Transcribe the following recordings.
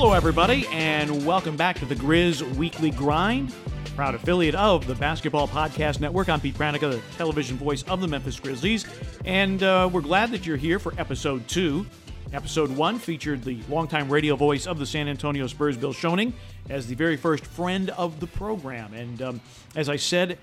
Hello, everybody, and welcome back to the Grizz Weekly Grind, proud affiliate of the Basketball Podcast Network. I'm Pete Pranica, the television voice of the Memphis Grizzlies, and uh, we're glad that you're here for episode two. Episode one featured the longtime radio voice of the San Antonio Spurs, Bill Schoening, as the very first friend of the program. And um, as I said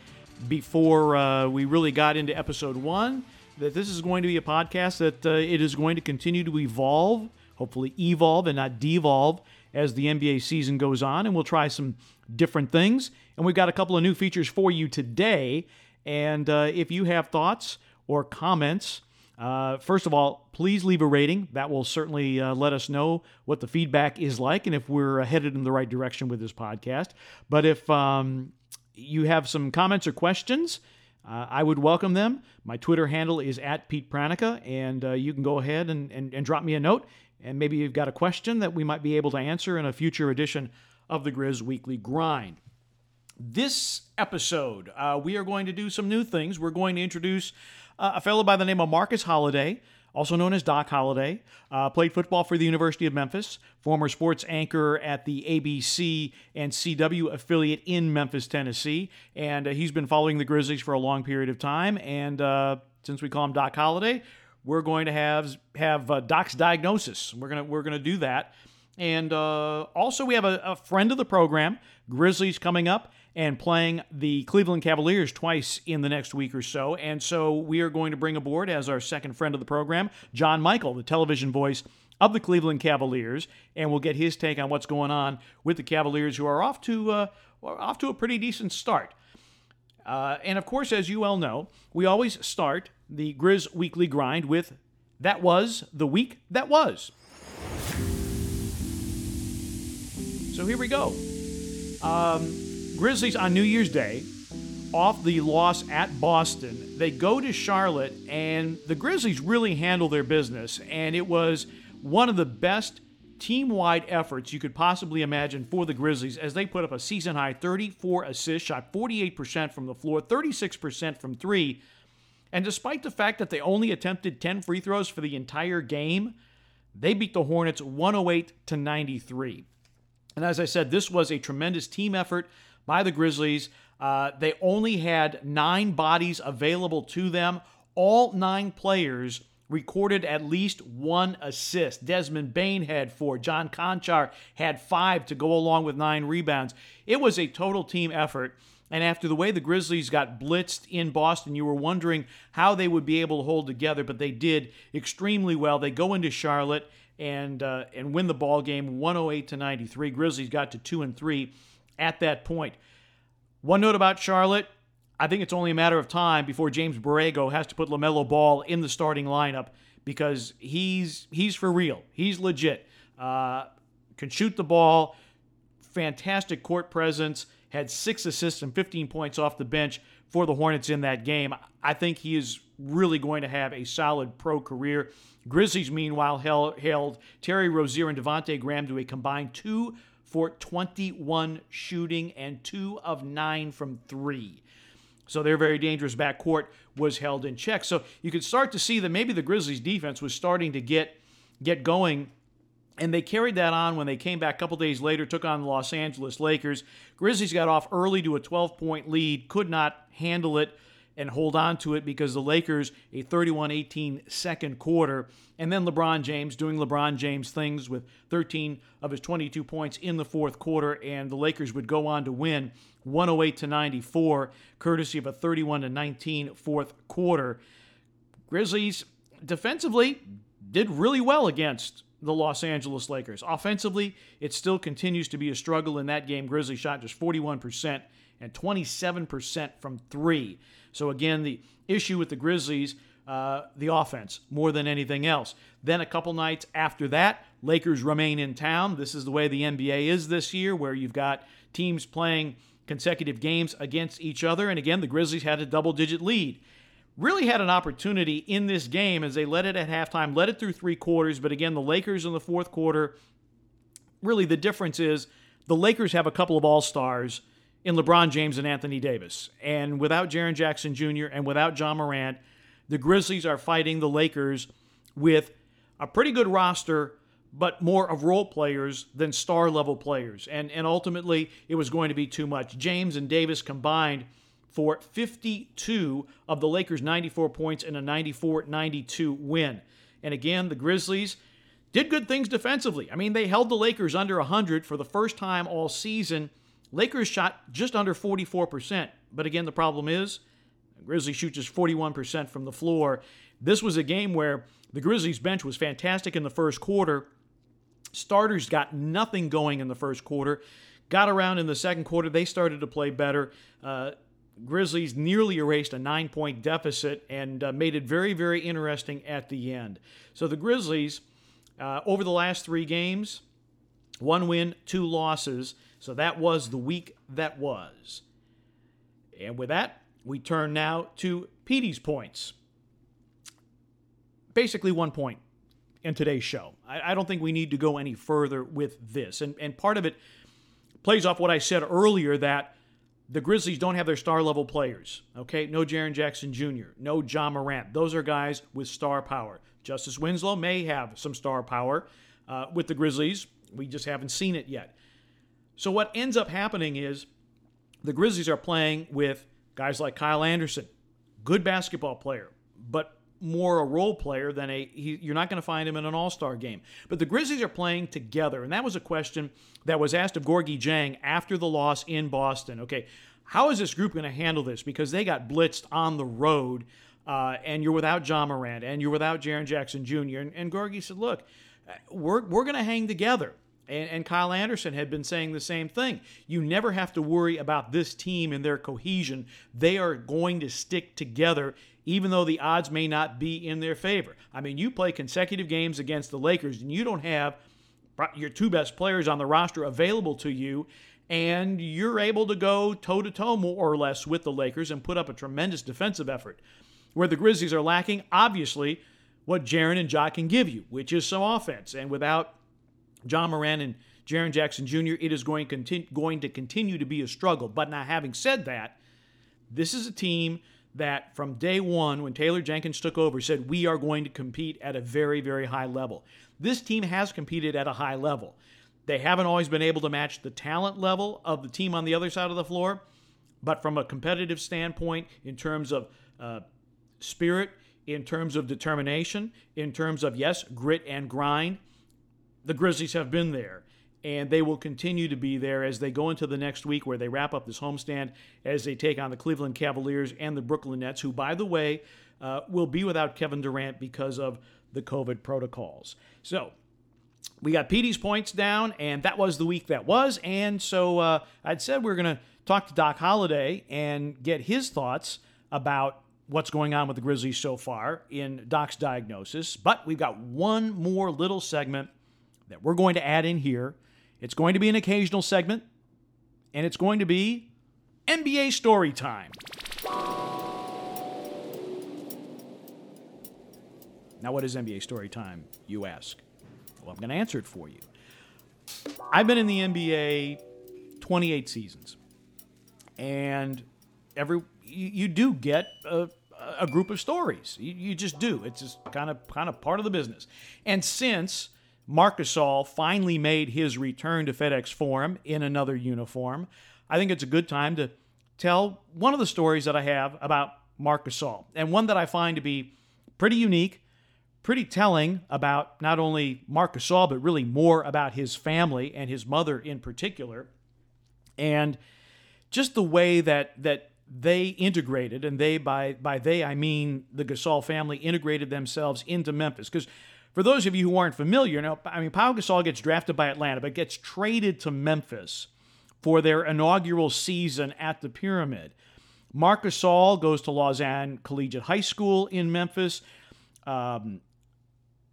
before uh, we really got into episode one, that this is going to be a podcast that uh, it is going to continue to evolve hopefully evolve and not devolve as the NBA season goes on. And we'll try some different things. And we've got a couple of new features for you today. And uh, if you have thoughts or comments, uh, first of all, please leave a rating. That will certainly uh, let us know what the feedback is like and if we're headed in the right direction with this podcast. But if um, you have some comments or questions, uh, I would welcome them. My Twitter handle is at Pete Pranica, and uh, you can go ahead and, and, and drop me a note and maybe you've got a question that we might be able to answer in a future edition of the Grizz Weekly Grind. This episode, uh, we are going to do some new things. We're going to introduce uh, a fellow by the name of Marcus Holiday, also known as Doc Holliday. Uh, played football for the University of Memphis, former sports anchor at the ABC and CW affiliate in Memphis, Tennessee. And uh, he's been following the Grizzlies for a long period of time. And uh, since we call him Doc Holliday, we're going to have have uh, Doc's diagnosis. We're gonna we're gonna do that, and uh, also we have a, a, friend of the program, Grizzlies, coming up and playing the Cleveland Cavaliers twice in the next week or so, and so we are going to bring aboard as our second friend of the program, John Michael, the television voice of the Cleveland Cavaliers, and we'll get his take on what's going on with the Cavaliers, who are off to uh, off to a pretty decent start. Uh, and of course, as you well know, we always start the Grizz Weekly Grind with That Was the Week That Was. So here we go. Um, Grizzlies on New Year's Day, off the loss at Boston, they go to Charlotte, and the Grizzlies really handle their business. And it was one of the best team wide efforts you could possibly imagine for the Grizzlies as they put up a season high 34 assists, shot 48% from the floor, 36% from three. And despite the fact that they only attempted 10 free throws for the entire game, they beat the Hornets 108 to 93. And as I said, this was a tremendous team effort by the Grizzlies. Uh, they only had nine bodies available to them. All nine players recorded at least one assist. Desmond Bane had four. John Konchar had five to go along with nine rebounds. It was a total team effort. And after the way the Grizzlies got blitzed in Boston, you were wondering how they would be able to hold together, but they did extremely well. They go into Charlotte and uh, and win the ball game 108 to 93. Grizzlies got to 2 and 3 at that point. One note about Charlotte, I think it's only a matter of time before James Borrego has to put LaMelo Ball in the starting lineup because he's he's for real. He's legit. Uh, can shoot the ball, fantastic court presence had six assists and 15 points off the bench for the Hornets in that game. I think he is really going to have a solid pro career. Grizzlies, meanwhile, held, Terry Rozier and Devonte Graham to a combined two for 21 shooting and two of nine from three. So their very dangerous backcourt was held in check. So you could start to see that maybe the Grizzlies defense was starting to get get going and they carried that on when they came back a couple days later, took on the Los Angeles Lakers. Grizzlies got off early to a 12 point lead, could not handle it and hold on to it because the Lakers, a 31 18 second quarter, and then LeBron James doing LeBron James things with 13 of his 22 points in the fourth quarter, and the Lakers would go on to win 108 to 94, courtesy of a 31 to 19 fourth quarter. Grizzlies defensively did really well against the Los Angeles Lakers. Offensively, it still continues to be a struggle in that game. Grizzlies shot just 41% and 27% from three. So, again, the issue with the Grizzlies, uh, the offense more than anything else. Then, a couple nights after that, Lakers remain in town. This is the way the NBA is this year, where you've got teams playing consecutive games against each other. And again, the Grizzlies had a double digit lead really had an opportunity in this game as they led it at halftime, led it through three quarters. But again, the Lakers in the fourth quarter, really the difference is the Lakers have a couple of all stars in LeBron James and Anthony Davis. And without Jaren Jackson Jr. and without Ja Morant, the Grizzlies are fighting the Lakers with a pretty good roster, but more of role players than star level players. And, and ultimately, it was going to be too much. James and Davis combined for 52 of the Lakers' 94 points in a 94 92 win. And again, the Grizzlies did good things defensively. I mean, they held the Lakers under 100 for the first time all season. Lakers shot just under 44%. But again, the problem is Grizzlies shoot just 41% from the floor. This was a game where the Grizzlies bench was fantastic in the first quarter. Starters got nothing going in the first quarter. Got around in the second quarter. They started to play better. Uh, Grizzlies nearly erased a nine point deficit and uh, made it very, very interesting at the end. So the Grizzlies, uh, over the last three games, one win, two losses. So that was the week that was. And with that, we turn now to Petey's points. Basically, one point in today's show. I, I don't think we need to go any further with this. And, and part of it plays off what I said earlier that the Grizzlies don't have their star level players. Okay, no Jaren Jackson Jr., no Ja Morant. Those are guys with star power. Justice Winslow may have some star power uh, with the Grizzlies. We just haven't seen it yet. So what ends up happening is the Grizzlies are playing with guys like Kyle Anderson, good basketball player, but more a role player than a he, you're not going to find him in an all-star game but the grizzlies are playing together and that was a question that was asked of Gorgui Dieng after the loss in boston okay how is this group going to handle this because they got blitzed on the road uh, and you're without Ja Morant and you're without Jaren Jackson Jr. And, and Gorgui said, look, we're, we're going to hang together. And, and, Kyle Anderson had been saying the same thing. You never have to worry about this team and their cohesion. They are going to stick together even though the odds may not be in their favor. I mean, you play consecutive games against the Lakers and you don't have your two best players on the roster available to you, and you're able to go toe to toe more or less with the Lakers and put up a tremendous defensive effort. Where the Grizzlies are lacking, obviously, what Jaren and Ja can give you, which is some offense. And without Ja Morant and Jaren Jackson Jr., it is going, continue, going to continue to be a struggle. But now, having said that, this is a team that from day one, when Taylor Jenkins took over, said, We are going to compete at a very, very high level. This team has competed at a high level. They haven't always been able to match the talent level of the team on the other side of the floor, but from a competitive standpoint, in terms of uh, spirit, in terms of determination, in terms of, yes, grit and grind, the Grizzlies have been there and they will continue to be there as they go into the next week where they wrap up this homestand as they take on the Cleveland Cavaliers and the Brooklyn Nets, who, by the way, uh, will be without Kevin Durant because of the COVID protocols. So, we got Petey's points down, and that was the week that was. And so uh, I'd said we are going to talk to Doc Holliday and get his thoughts about what's going on with the Grizzlies so far in Doc's diagnosis. But we've got one more little segment that we're going to add in here it's going to be an occasional segment, and it's going to be NBA story time. Now, what is NBA story time, you ask? Well, I'm going to answer it for you. I've been in the NBA 28 seasons, and every you, do get a, a, group of stories. You just do. It's just kind of kind of part of the business. And since Marc Gasol finally made his return to FedEx Forum in another uniform. I think it's a good time to tell one of the stories that I have about Marc Gasol, and one that I find to be pretty unique, pretty telling about not only Marc Gasol, but really more about his family and his mother in particular, and just the way that that they integrated, and they by by they I mean the Gasol family integrated themselves into Memphis because for those of you who aren't familiar, now I mean Pau Gasol gets drafted by Atlanta, but gets traded to Memphis for their inaugural season at the Pyramid. Marc Gasol goes to Lausanne Collegiate High School in Memphis. Um,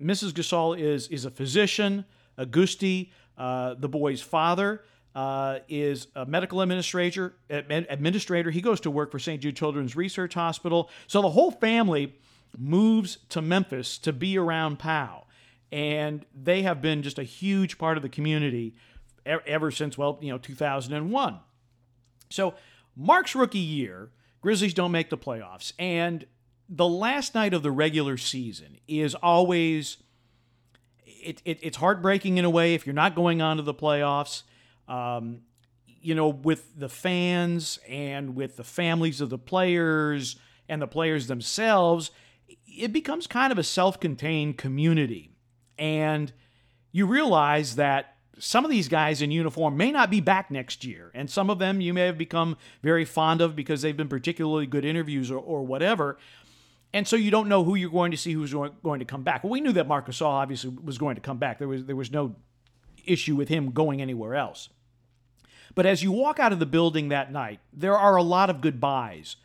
Mrs. Gasol is is a physician. Agustí, uh, the boy's father, uh, is a medical administrator. Administrator. He goes to work for St. Jude Children's Research Hospital. So the whole family moves to Memphis to be around Pau. And they have been just a huge part of the community ever since, well, you know, 2001. So, Marc's rookie year, Grizzlies don't make the playoffs. And the last night of the regular season is always it, it, it's heartbreaking in a way if you're not going on to the playoffs. Um, you know, with the fans and with the families of the players and the players themselves, it becomes kind of a self contained community. And you realize that some of these guys in uniform may not be back next year. And some of them you may have become very fond of because they've been particularly good interviews or, or whatever. And so you don't know who you're going to see who's going to come back. Well, we knew that Marcus Gasol obviously was going to come back. There was there was no issue with him going anywhere else. But as you walk out of the building that night, there are a lot of goodbyes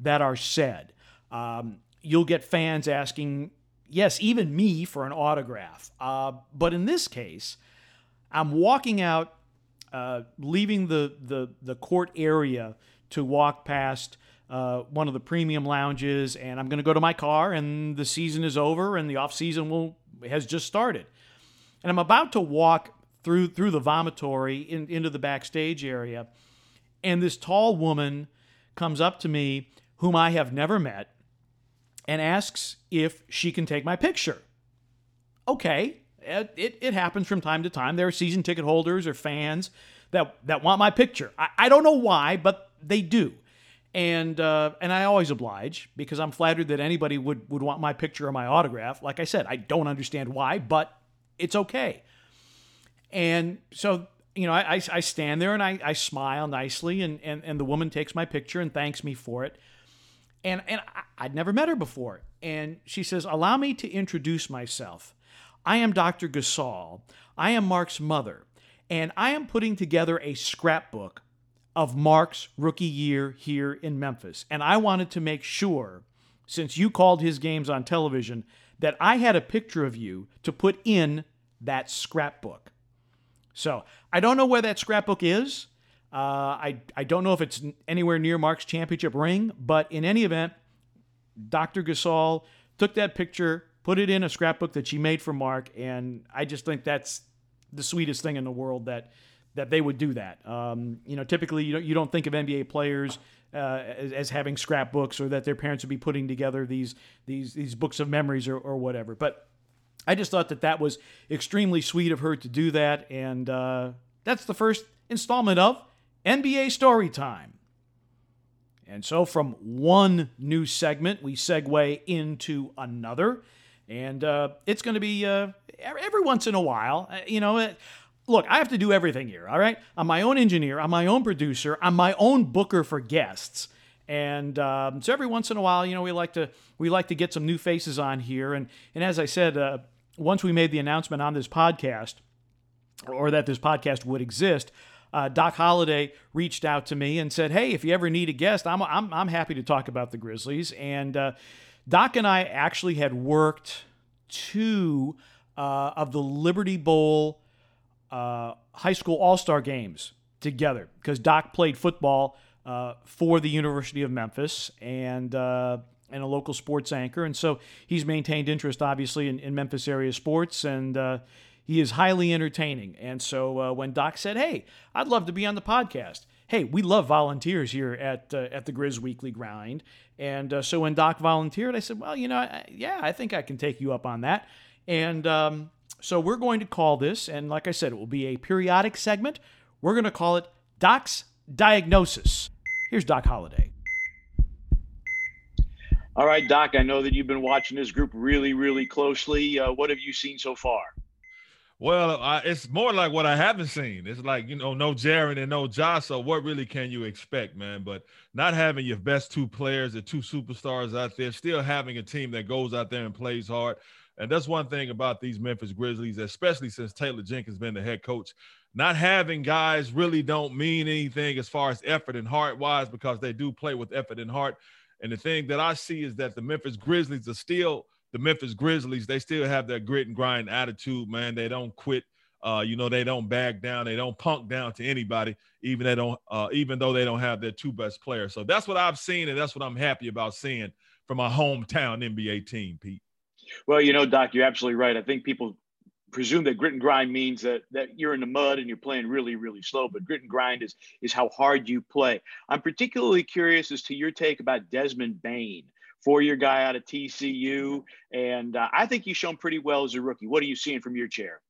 that are said. Um, you'll get fans asking, yes, even me for an autograph. Uh, but in this case, I'm walking out, uh, leaving the, the, the court area to walk past uh, one of the premium lounges, and I'm going to go to my car, and the season is over, and the off season will has just started, and I'm about to walk through through the vomitory in, into the backstage area, and this tall woman comes up to me, whom I have never met, and asks if she can take my picture. Okay, it, it, it happens from time to time. There are season ticket holders or fans that that want my picture. I, I don't know why, but they do and uh, and I always oblige because I'm flattered that anybody would would want my picture or my autograph. Like I said, I don't understand why, but it's okay. And so you know, I, I stand there and I, I smile nicely, and, and and the woman takes my picture and thanks me for it. And and I'd never met her before, and she says, "Allow me to introduce myself. I am Dr. Gasol. I am Marc's mother, and I am putting together a scrapbook of Marc's rookie year here in Memphis. And I wanted to make sure, since you called his games on television, that I had a picture of you to put in that scrapbook. So I don't know where that scrapbook is. Uh, I, I don't know if it's anywhere near Marc's championship ring, but in any event, Dr. Gasol took that picture, put it in a scrapbook that she made for Mark, and I just think that's the sweetest thing in the world that that they would do that. Um, you know, typically you don't, you don't think of NBA players uh, as, as, having scrapbooks or that their parents would be putting together these these these books of memories or, or whatever. But I just thought that that was extremely sweet of her to do that, and uh, that's the first installment of NBA Story Time. And so, from one new segment, we segue into another. And uh, it's going to be uh, every once in a while. Uh, you know, look, I have to do everything here, all right? I'm my own engineer, I'm my own producer, I'm my own booker for guests. And um, so every once in a while, you know, we like to we like to get some new faces on here. And and as I said, uh, once we made the announcement on this podcast, or that this podcast would exist, uh, Doc Holliday reached out to me and said, "Hey, if you ever need a guest, I'm I'm, I'm happy to talk about the Grizzlies." And uh, Doc and I actually had worked two uh, of the Liberty Bowl uh, high school all star games together because Doc played football uh, for the University of Memphis and uh, and a local sports anchor, and so he's maintained interest obviously in, in Memphis area sports and. Uh, he is highly entertaining. And so uh, when Doc said, Hey, I'd love to be on the podcast, hey, we love volunteers here at uh, at the Grizz Weekly Grind. And uh, so when Doc volunteered, I said, well, you know, I, yeah, I think I can take you up on that. And um, so we're going to call this, and like I said, it will be a periodic segment. We're going to call it Doc's Diagnosis. Here's Doc Holliday. All right, Doc, I know that you've been watching this group really, really closely. Uh, what have you seen so far? Well, I, it's more like what I haven't seen. It's like, you know, no Jaren and no Josh. So what really can you expect, man? But not having your best two players, the two superstars out there, still having a team that goes out there and plays hard. And that's one thing about these Memphis Grizzlies, especially since Taylor Jenkins been the head coach. Not having guys really don't mean anything as far as effort and heart wise because they do play with effort and heart. And the thing that I see is that the Memphis Grizzlies are still the Memphis Grizzlies. They still have that grit and grind attitude, man. They don't quit. Uh, you know, they don't back down. They don't punk down to anybody, even they don't, uh, even though they don't have their two best players. So that's what I've seen, and that's what I'm happy about seeing from my hometown NBA team, Pete. Well, you know, Doc, you're absolutely right. I think people presume that grit and grind means that that you're in the mud and you're playing really, really slow. But grit and grind is is how hard you play. I'm particularly curious as to your take about Desmond Bane four-year guy out of TCU, and uh, I think he's shown pretty well as a rookie. What are you seeing from your chair?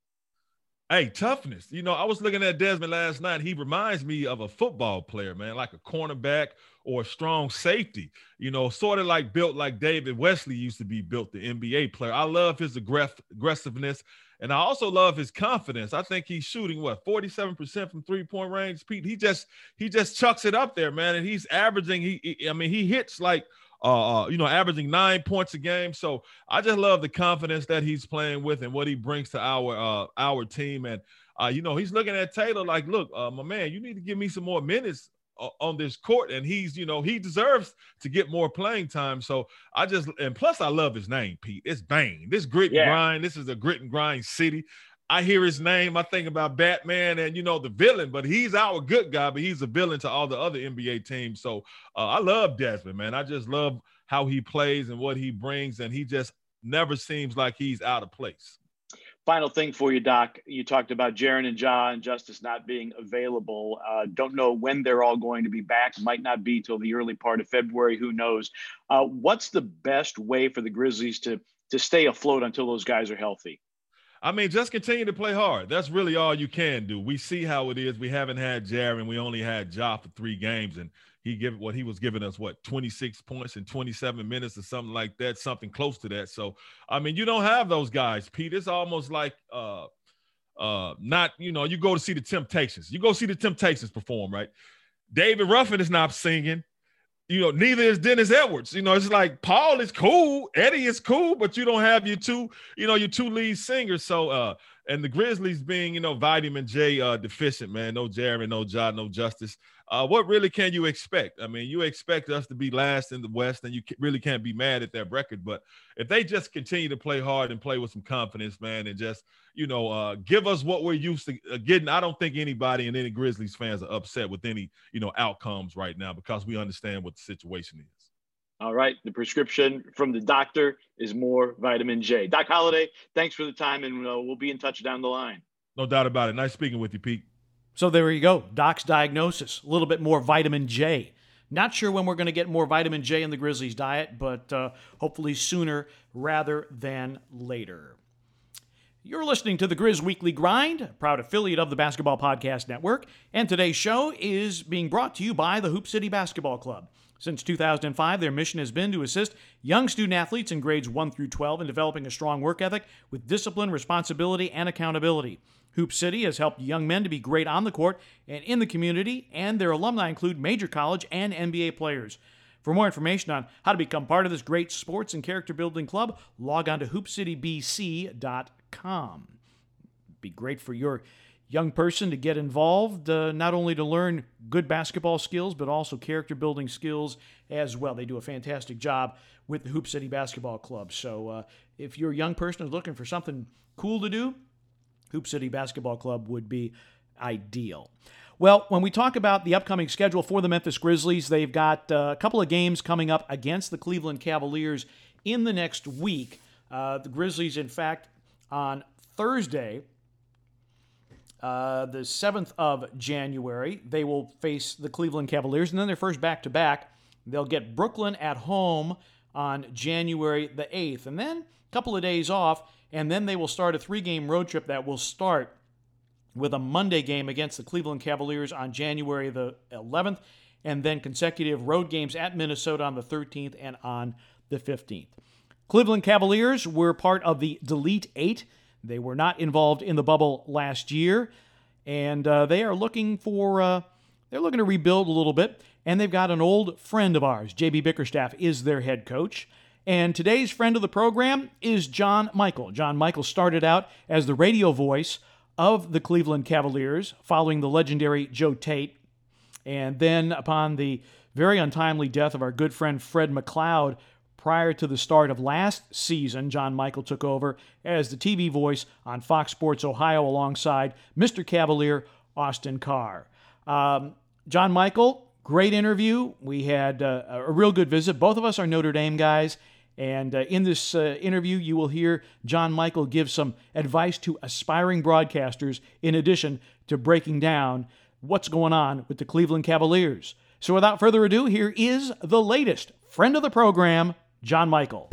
Hey, toughness. You know, I was looking at Desmond last night. He reminds me of a football player, man, like a cornerback or a strong safety. You know, sort of like built like David Wesley used to be built, the NBA player. I love his aggressiveness. And I also love his confidence. I think he's shooting what 47% from three-point range. Pete, he just he just chucks it up there, man. And he's averaging, he, he I mean, he hits like uh, uh, you know, averaging nine points a game. So I just love the confidence that he's playing with and what he brings to our uh, our team. And uh, you know, he's looking at Taylor like, look, uh, my man, you need to give me some more minutes uh, on this court. And he's, you know, he deserves to get more playing time. So I just, and plus, I love his name, Pete. It's Bane. This grit and yeah. grind. This is a grit and grind city. I hear his name, I think about Batman and you know the villain, but he's our good guy, but he's a villain to all the other NBA teams. So uh, I love Desmond, man. I just love how he plays and what he brings, and he just never seems like he's out of place. Final thing for you, Doc. You talked about Jaren and and Justice not being available. Uh, don't know when they're all going to be back. Might not be till the early part of February. Who knows? Uh, what's the best way for the Grizzlies to to stay afloat until those guys are healthy? I mean, just continue to play hard. That's really all you can do. We see how it is. We haven't had Jaren. We only had Ja for three games, and he give what he was giving us what 26 points in 27 minutes or something like that, something close to that. So, I mean, you don't have those guys, Pete. It's almost like uh uh not, you know, you go to see the Temptations. You go see the Temptations perform, right? David Ruffin is not singing you know, neither is Dennis Edwards. You know, it's like Paul is cool, Eddie is cool, but you don't have your two, you know, your two lead singers. So, uh, and the Grizzlies being, you know, vitamin J uh, deficient, man. No Jeremy, no John, no Justice. Uh, what really can you expect? I mean, you expect us to be last in the West, and you really can't be mad at that record. But if they just continue to play hard and play with some confidence, man, and just you know, uh, give us what we're used to uh, getting. I don't think anybody and any Grizzlies fans are upset with any you know outcomes right now because we understand what the situation is. All right. The prescription from the doctor is more vitamin J. Doc Holliday, thanks for the time, and uh, we'll be in touch down the line. No doubt about it. Nice speaking with you, Pete. So there you go. Doc's diagnosis. A little bit more vitamin J. Not sure when we're going to get more vitamin J in the Grizzlies diet, but uh, hopefully sooner rather than later. You're listening to the Grizz Weekly Grind, a proud affiliate of the Basketball Podcast Network, and today's show is being brought to you by the Hoop City Basketball Club. Since 2005, their mission has been to assist young student athletes in grades 1 through 12 in developing a strong work ethic with discipline, responsibility, and accountability. Hoop City has helped young men to be great on the court and in the community, and their alumni include major college and NBA players. For more information on how to become part of this great sports and character building club, log on to hoopcitybc.com. Be great for your young person to get involved, uh, not only to learn good basketball skills, but also character building skills as well. They do a fantastic job with the Hoop City Basketball Club. So uh, if you're a young person who's looking for something cool to do, Hoop City Basketball Club would be ideal. Well, when we talk about the upcoming schedule for the Memphis Grizzlies, they've got uh, a couple of games coming up against the Cleveland Cavaliers in the next week. Uh, the Grizzlies, in fact, on Thursday, uh, the 7th of January, they will face the Cleveland Cavaliers, and then their first back to back. They'll get Brooklyn at home on January the 8th, and then a couple of days off, and then they will start a three game road trip that will start with a Monday game against the Cleveland Cavaliers on January the 11th, and then consecutive road games at Minnesota on the 13th and on the 15th. Cleveland Cavaliers were part of the Delete Eight. They were not involved in the bubble last year, and uh, they are looking for uh, they're looking to rebuild a little bit. And they've got an old friend of ours, JB Bickerstaff, is their head coach. And today's friend of the program is John Michael. John Michael started out as the radio voice of the Cleveland Cavaliers following the legendary Joe Tait. And then, upon the very untimely death of our good friend Fred McLeod Prior to the start of last season, John Michael took over as the TV voice on Fox Sports Ohio alongside Mr. Cavalier Austin Carr. Um, John Michael, great interview. We had uh, a real good visit. Both of us are Notre Dame guys. And uh, in this uh, interview, you will hear John Michael give some advice to aspiring broadcasters in addition to breaking down what's going on with the Cleveland Cavaliers. So without further ado, here is the latest friend of the program, John Michael.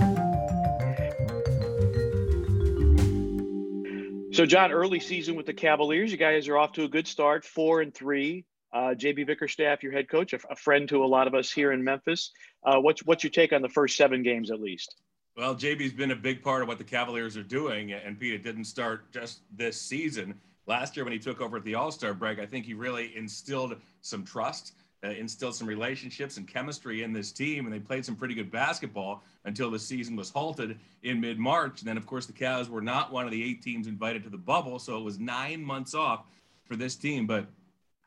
So, John, early season with the Cavaliers, you guys are off to a good start, four and three. Uh, JB Bickerstaff, your head coach, a, a, friend to a lot of us here in Memphis. Uh, what's what's your take on the first seven games, at least? Well, JB's been a big part of what the Cavaliers are doing, and Pete, it didn't start just this season. Last year, when he took over at the All Star break, I think he really instilled some trust, uh, instilled some relationships and chemistry in this team, and they played some pretty good basketball until the season was halted in mid March. And then, of course, the Cavs were not one of the eight teams invited to the bubble, so it was nine months off for this team. But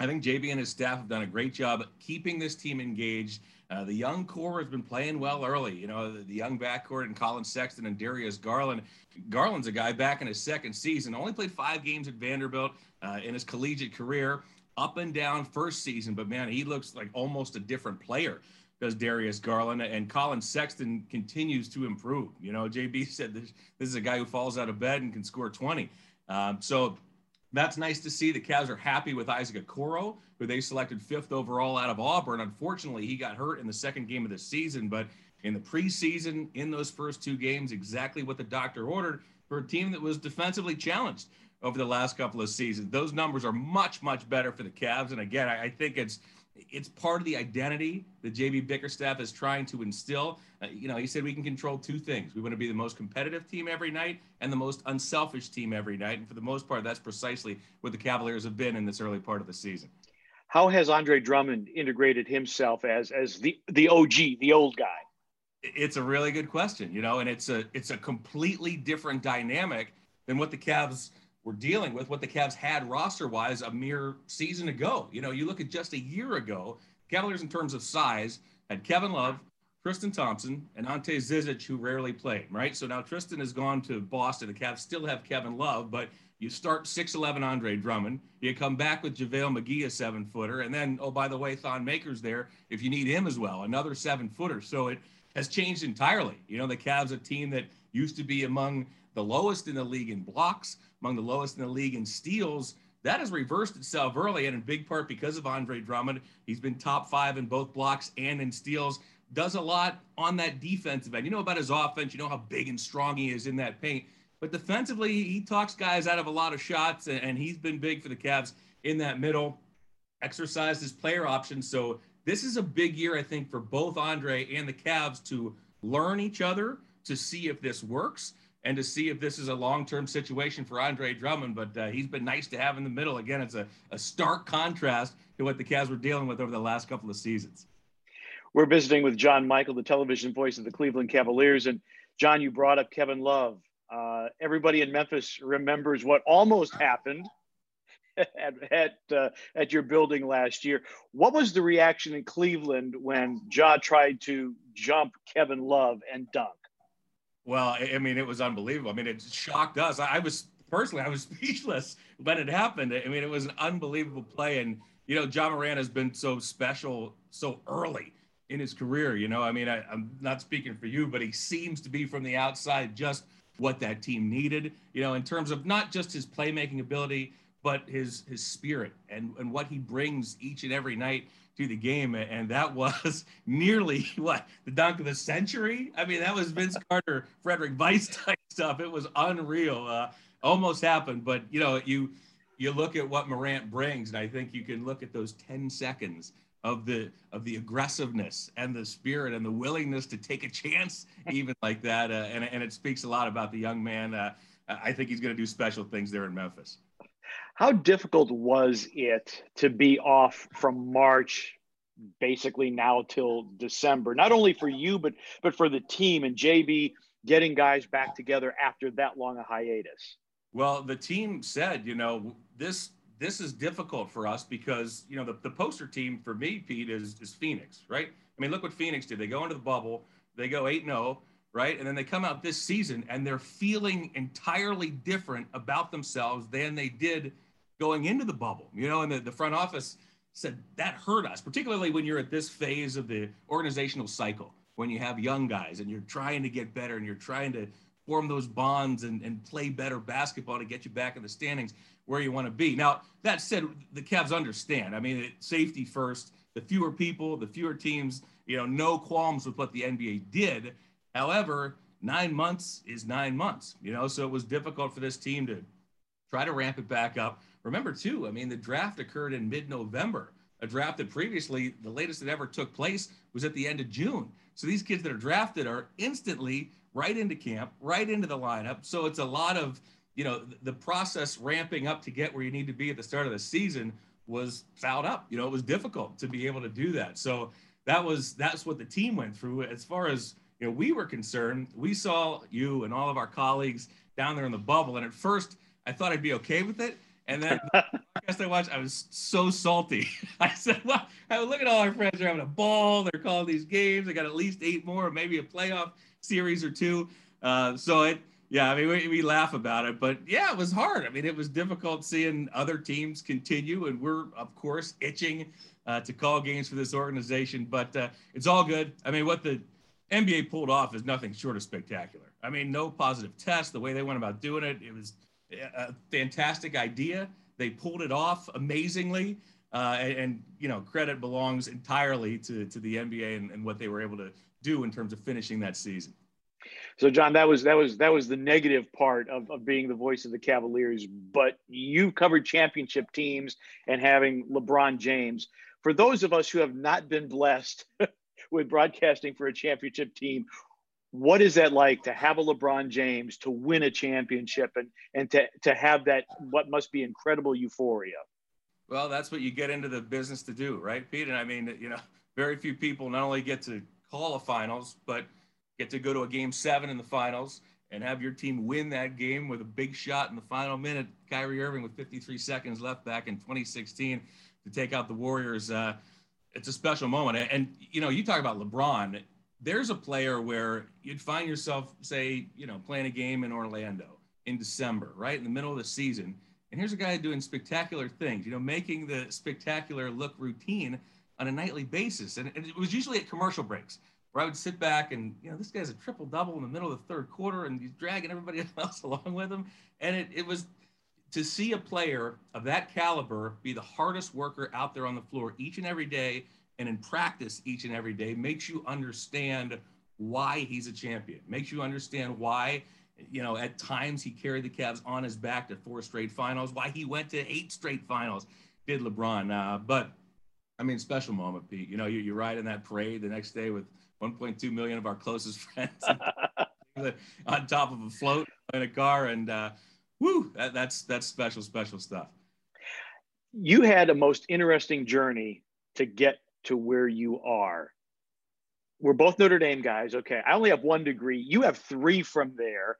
I think JB and his staff have done a great job keeping this team engaged. Uh, the young core has been playing well early. You know, the, the, young backcourt and Collin Sexton and Darius Garland. Garland's a guy back in his second season, only played five games at Vanderbilt uh, in his collegiate career, up and down first season, but man, he looks like almost a different player. Does Darius Garland and Collin Sexton continues to improve? You know, JB said this, this is a guy who falls out of bed and can score 20. Um, so that's nice to see. The Cavs are happy with Isaac Okoro, who they selected fifth overall out of Auburn. Unfortunately, he got hurt in the second game of the season, but in the preseason, in those first two games, exactly what the doctor ordered for a team that was defensively challenged over the last couple of seasons. Those numbers are much, much better for the Cavs. And again, I, I think it's it's part of the identity that JB Bickerstaff is trying to instill. Uh, you know, he said we can control two things. We want to be the most competitive team every night and the most unselfish team every night. And for the most part, that's precisely what the Cavaliers have been in this early part of the season. How has Andre Drummond integrated himself as as the the OG, the old guy? It's a really good question, you know, and it's a it's a completely different dynamic than what the Cavs – we're dealing with what the Cavs had roster wise a mere season ago. You know, you look at just a year ago, Cavaliers in terms of size had Kevin Love, Tristan Thompson, and Ante Zizic, who rarely played, right? So now Tristan has gone to Boston. The Cavs still have Kevin Love, but you start 6'11 Andre Drummond. You come back with JaVale McGee, a seven footer. And then, oh, by the way, Thon Maker's there if you need him as well, another seven footer. So it has changed entirely. You know, the Cavs, a team that used to be among the lowest in the league in blocks, among the lowest in the league in steals. That has reversed itself early, and in big part because of Andre Drummond. He's been top five in both blocks and in steals. Does a lot on that defensive end. You know about his offense. You know how big and strong he is in that paint. But defensively, he talks guys out of a lot of shots, and he's been big for the Cavs in that middle. Exercised his player option. So this is a big year, I think, for both Andre and the Cavs to learn each other, to see if this works and to see if this is a long-term situation for Andre Drummond. But uh, he's been nice to have in the middle. Again, it's a, a stark contrast to what the Cavs were dealing with over the last couple of seasons. We're visiting with John Michael, the television voice of the Cleveland Cavaliers. And John, you brought up Kevin Love. Uh, everybody in Memphis remembers what almost happened at at, uh, at your building last year. What was the reaction in Cleveland when Ja tried to jump Kevin Love and dunk? Well, I mean, it was unbelievable. I mean, it shocked us. I was personally, I was speechless when it happened. I mean, it was an unbelievable play. And, you know, Ja Morant has been so special so early in his career. You know, I mean, I, am not speaking for you, but he seems to be from the outside just what that team needed, you know, in terms of not just his playmaking ability, but his his spirit and, and what he brings each and every night to the game, and that was nearly what the dunk of the century. I mean, that was Vince Carter, Frédéric Weis type stuff. It was unreal. Uh, almost happened, but you know, you you look at what Morant brings, and I think you can look at those 10 seconds of the of the aggressiveness and the spirit and the willingness to take a chance, even like that. Uh, and and it speaks a lot about the young man. Uh, I think he's going to do special things there in Memphis. How difficult was it to be off from March basically now till December? Not only for you but but for the team and JB getting guys back together after that long a hiatus. Well, the team said, you know, this this is difficult for us because, you know, the, the poster team for me, Pete, is is Phoenix, right? I mean, look what Phoenix did. They go into the bubble, they go 8-0 right? And then they come out this season and they're feeling entirely different about themselves than they did going into the bubble, you know, and the, the front office said that hurt us, particularly when you're at this phase of the organizational cycle, when you have young guys and you're trying to get better and you're trying to form those bonds and, and play better basketball to get you back in the standings where you want to be. Now, that said, the Cavs understand. I mean, safety first, the fewer people, the fewer teams, you know, no qualms with what the NBA did. However, nine months is nine months, you know, so it was difficult for this team to try to ramp it back up. Remember, too, I mean, the draft occurred in mid November, a draft that previously, the latest that ever took place was at the end of June. So these kids that are drafted are instantly right into camp, right into the lineup. So it's a lot of, you know, the process ramping up to get where you need to be at the start of the season was fouled up. You know, it was difficult to be able to do that. So that was that's what the team went through. As far as you know, we were concerned. We saw you and all of our colleagues down there in the bubble, and at first I thought I'd be okay with it. And then the podcast I watched, I was so salty. I said, "Well, look at all our friends They're having a ball. They're calling these games. They got at least eight more, maybe a playoff series or two. Uh, so it, yeah, I mean, we, we laugh about it, but yeah, it was hard. I mean, it was difficult seeing other teams continue, and we're of course itching uh, to call games for this organization. But uh, it's all good. I mean, what the NBA pulled off is nothing short of spectacular. I mean, no positive test. The way they went about doing it, it was a fantastic idea. They pulled it off amazingly. Uh, and, and, you know, credit belongs entirely to, to the NBA and, and what they were able to do in terms of finishing that season. So, John, that was that was that was the negative part of, of being the voice of the Cavaliers. But you covered championship teams and having LeBron James. For those of us who have not been blessed with broadcasting for a championship team, what is that like to have a LeBron James to win a championship and and to to have that what must be incredible euphoria? Well, that's what you get into the business to do, right, Pete? And I mean, you know, very few people not only get to call a finals, but get to go to a game seven in the finals and have your team win that game with a big shot in the final minute. Kyrie Irving with 53 seconds left back in 2016 to take out the Warriors. Uh, it's a special moment. And, and, you know, you talk about LeBron. There's a player where you'd find yourself, say, you know, playing a game in Orlando in December, right in the middle of the season. And here's a guy doing spectacular things, you know, making the spectacular look routine on a nightly basis. And, and it was usually at commercial breaks where I would sit back and, you know, this guy's a triple double in the middle of the third quarter and he's dragging everybody else along with him. And it, it was to see a player of that caliber be the hardest worker out there on the floor each and every day and in practice each and every day makes you understand why he's a champion, makes you understand why, you know, at times he carried the Cavs on his back to four straight finals, why he went to eight straight finals, did LeBron. Uh, but I mean, special moment, Pete. You know, you, you ride in that parade the next day with 1.2 million of our closest friends on top of a float in a car, and uh, whoo, that, that's that's special, special stuff. You had a most interesting journey to get to where you are. We're both Notre Dame guys. Okay, I only have one degree. You have three from there,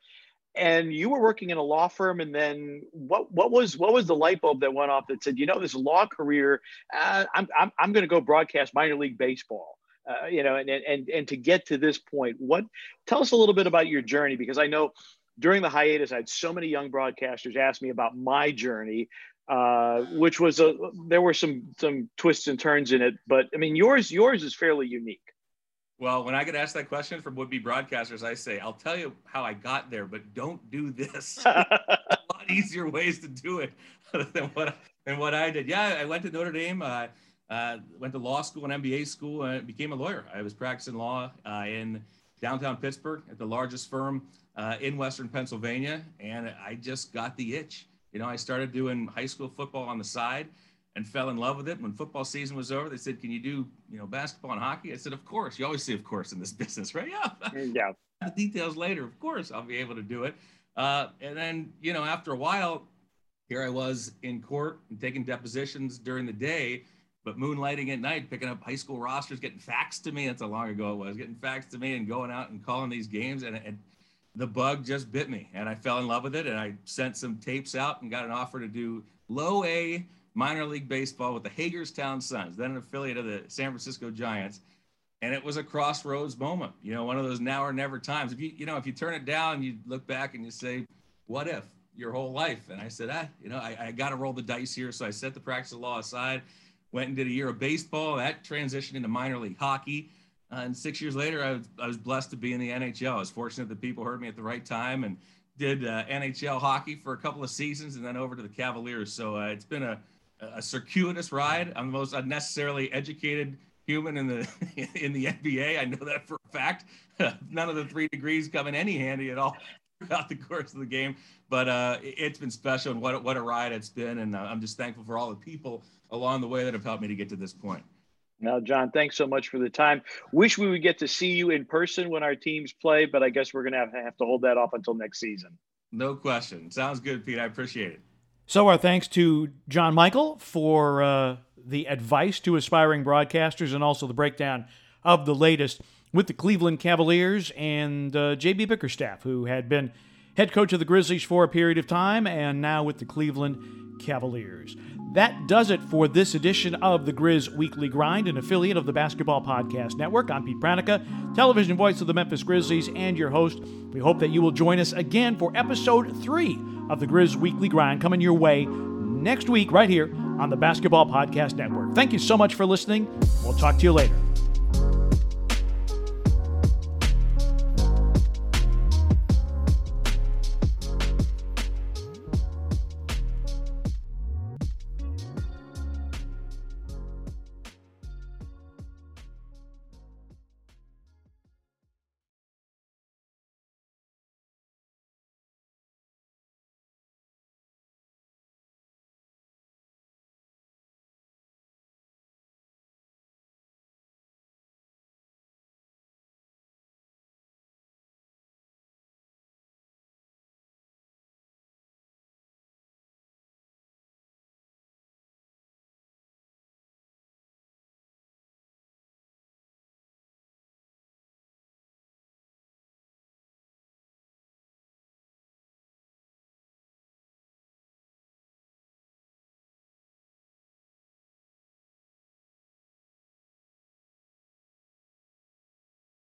and you were working in a law firm. And then what? What was what was the light bulb that went off that said, you know, this law career, uh, I'm I'm I'm going to go broadcast minor league baseball uh, you know, and, and, and to get to this point, what, tell us a little bit about your journey, because I know during the hiatus, I had so many young broadcasters ask me about my journey, uh, which was a, there were some, some twists and turns in it, but I mean, yours, yours is fairly unique. Well, when I get asked that question from would-be broadcasters, I say, I'll tell you how I got there, but don't do this. a lot easier ways to do it than what than what I did. Yeah, I went to Notre Dame. Uh, uh, went to law school and MBA school and became a lawyer. I was practicing law uh, in downtown Pittsburgh at the largest firm uh, in Western Pennsylvania. And I just got the itch. You know, I started doing high school football on the side and fell in love with it. When football season was over, they said, Can you do, you know, basketball and hockey? I said, Of course. You always say, Of course, in this business, right? Yeah. Yeah. the details later. Of course, I'll be able to do it. Uh, and then, you know, after a while, here I was in court and taking depositions during the day but moonlighting at night, picking up high school rosters, getting faxed to me. That's how long ago it was. Getting faxed to me and going out and calling these games, and, and the bug just bit me, and I fell in love with it. And I sent some tapes out and got an offer to do low A minor league baseball with the Hagerstown Suns, then an affiliate of the San Francisco Giants. And it was a crossroads moment, you know, one of those now or never times. If you, you know, if you turn it down, you look back and you say, "What if?" Your whole life. And I said, ah, you know, I, I got to roll the dice here. So I set the practice of law aside went and did a year of baseball. That transitioned into minor league hockey. Uh, and six years later, I was, I was blessed to be in the NHL. I was fortunate that people heard me at the right time and did uh, NHL hockey for a couple of seasons and then over to the Cavaliers. So uh, it's been a, a circuitous ride. I'm the most unnecessarily educated human in the in the NBA. I know that for a fact. None of the three degrees come in any handy at all throughout the course of the game. But uh, it's been special, and what what a ride it's been. And uh, I'm just thankful for all the people along the way that have helped me to get to this point. Now, John, thanks so much for the time. Wish we would get to see you in person when our teams play, but I guess we're going to have, have to hold that off until next season. No question. Sounds good, Pete. I appreciate it. So, our thanks to John Michael for uh, the advice to aspiring broadcasters and also the breakdown of the latest with the Cleveland Cavaliers and uh, JB Bickerstaff, who had been head coach of the Grizzlies for a period of time and now with the Cleveland Cavaliers. That does it for this edition of the Grizz Weekly Grind, an affiliate of the Basketball Podcast Network. I'm Pete Pranica, television voice of the Memphis Grizzlies, and your host. We hope that you will join us again for episode three of the Grizz Weekly Grind coming your way next week, right here on the Basketball Podcast Network. Thank you so much for listening. We'll talk to you later.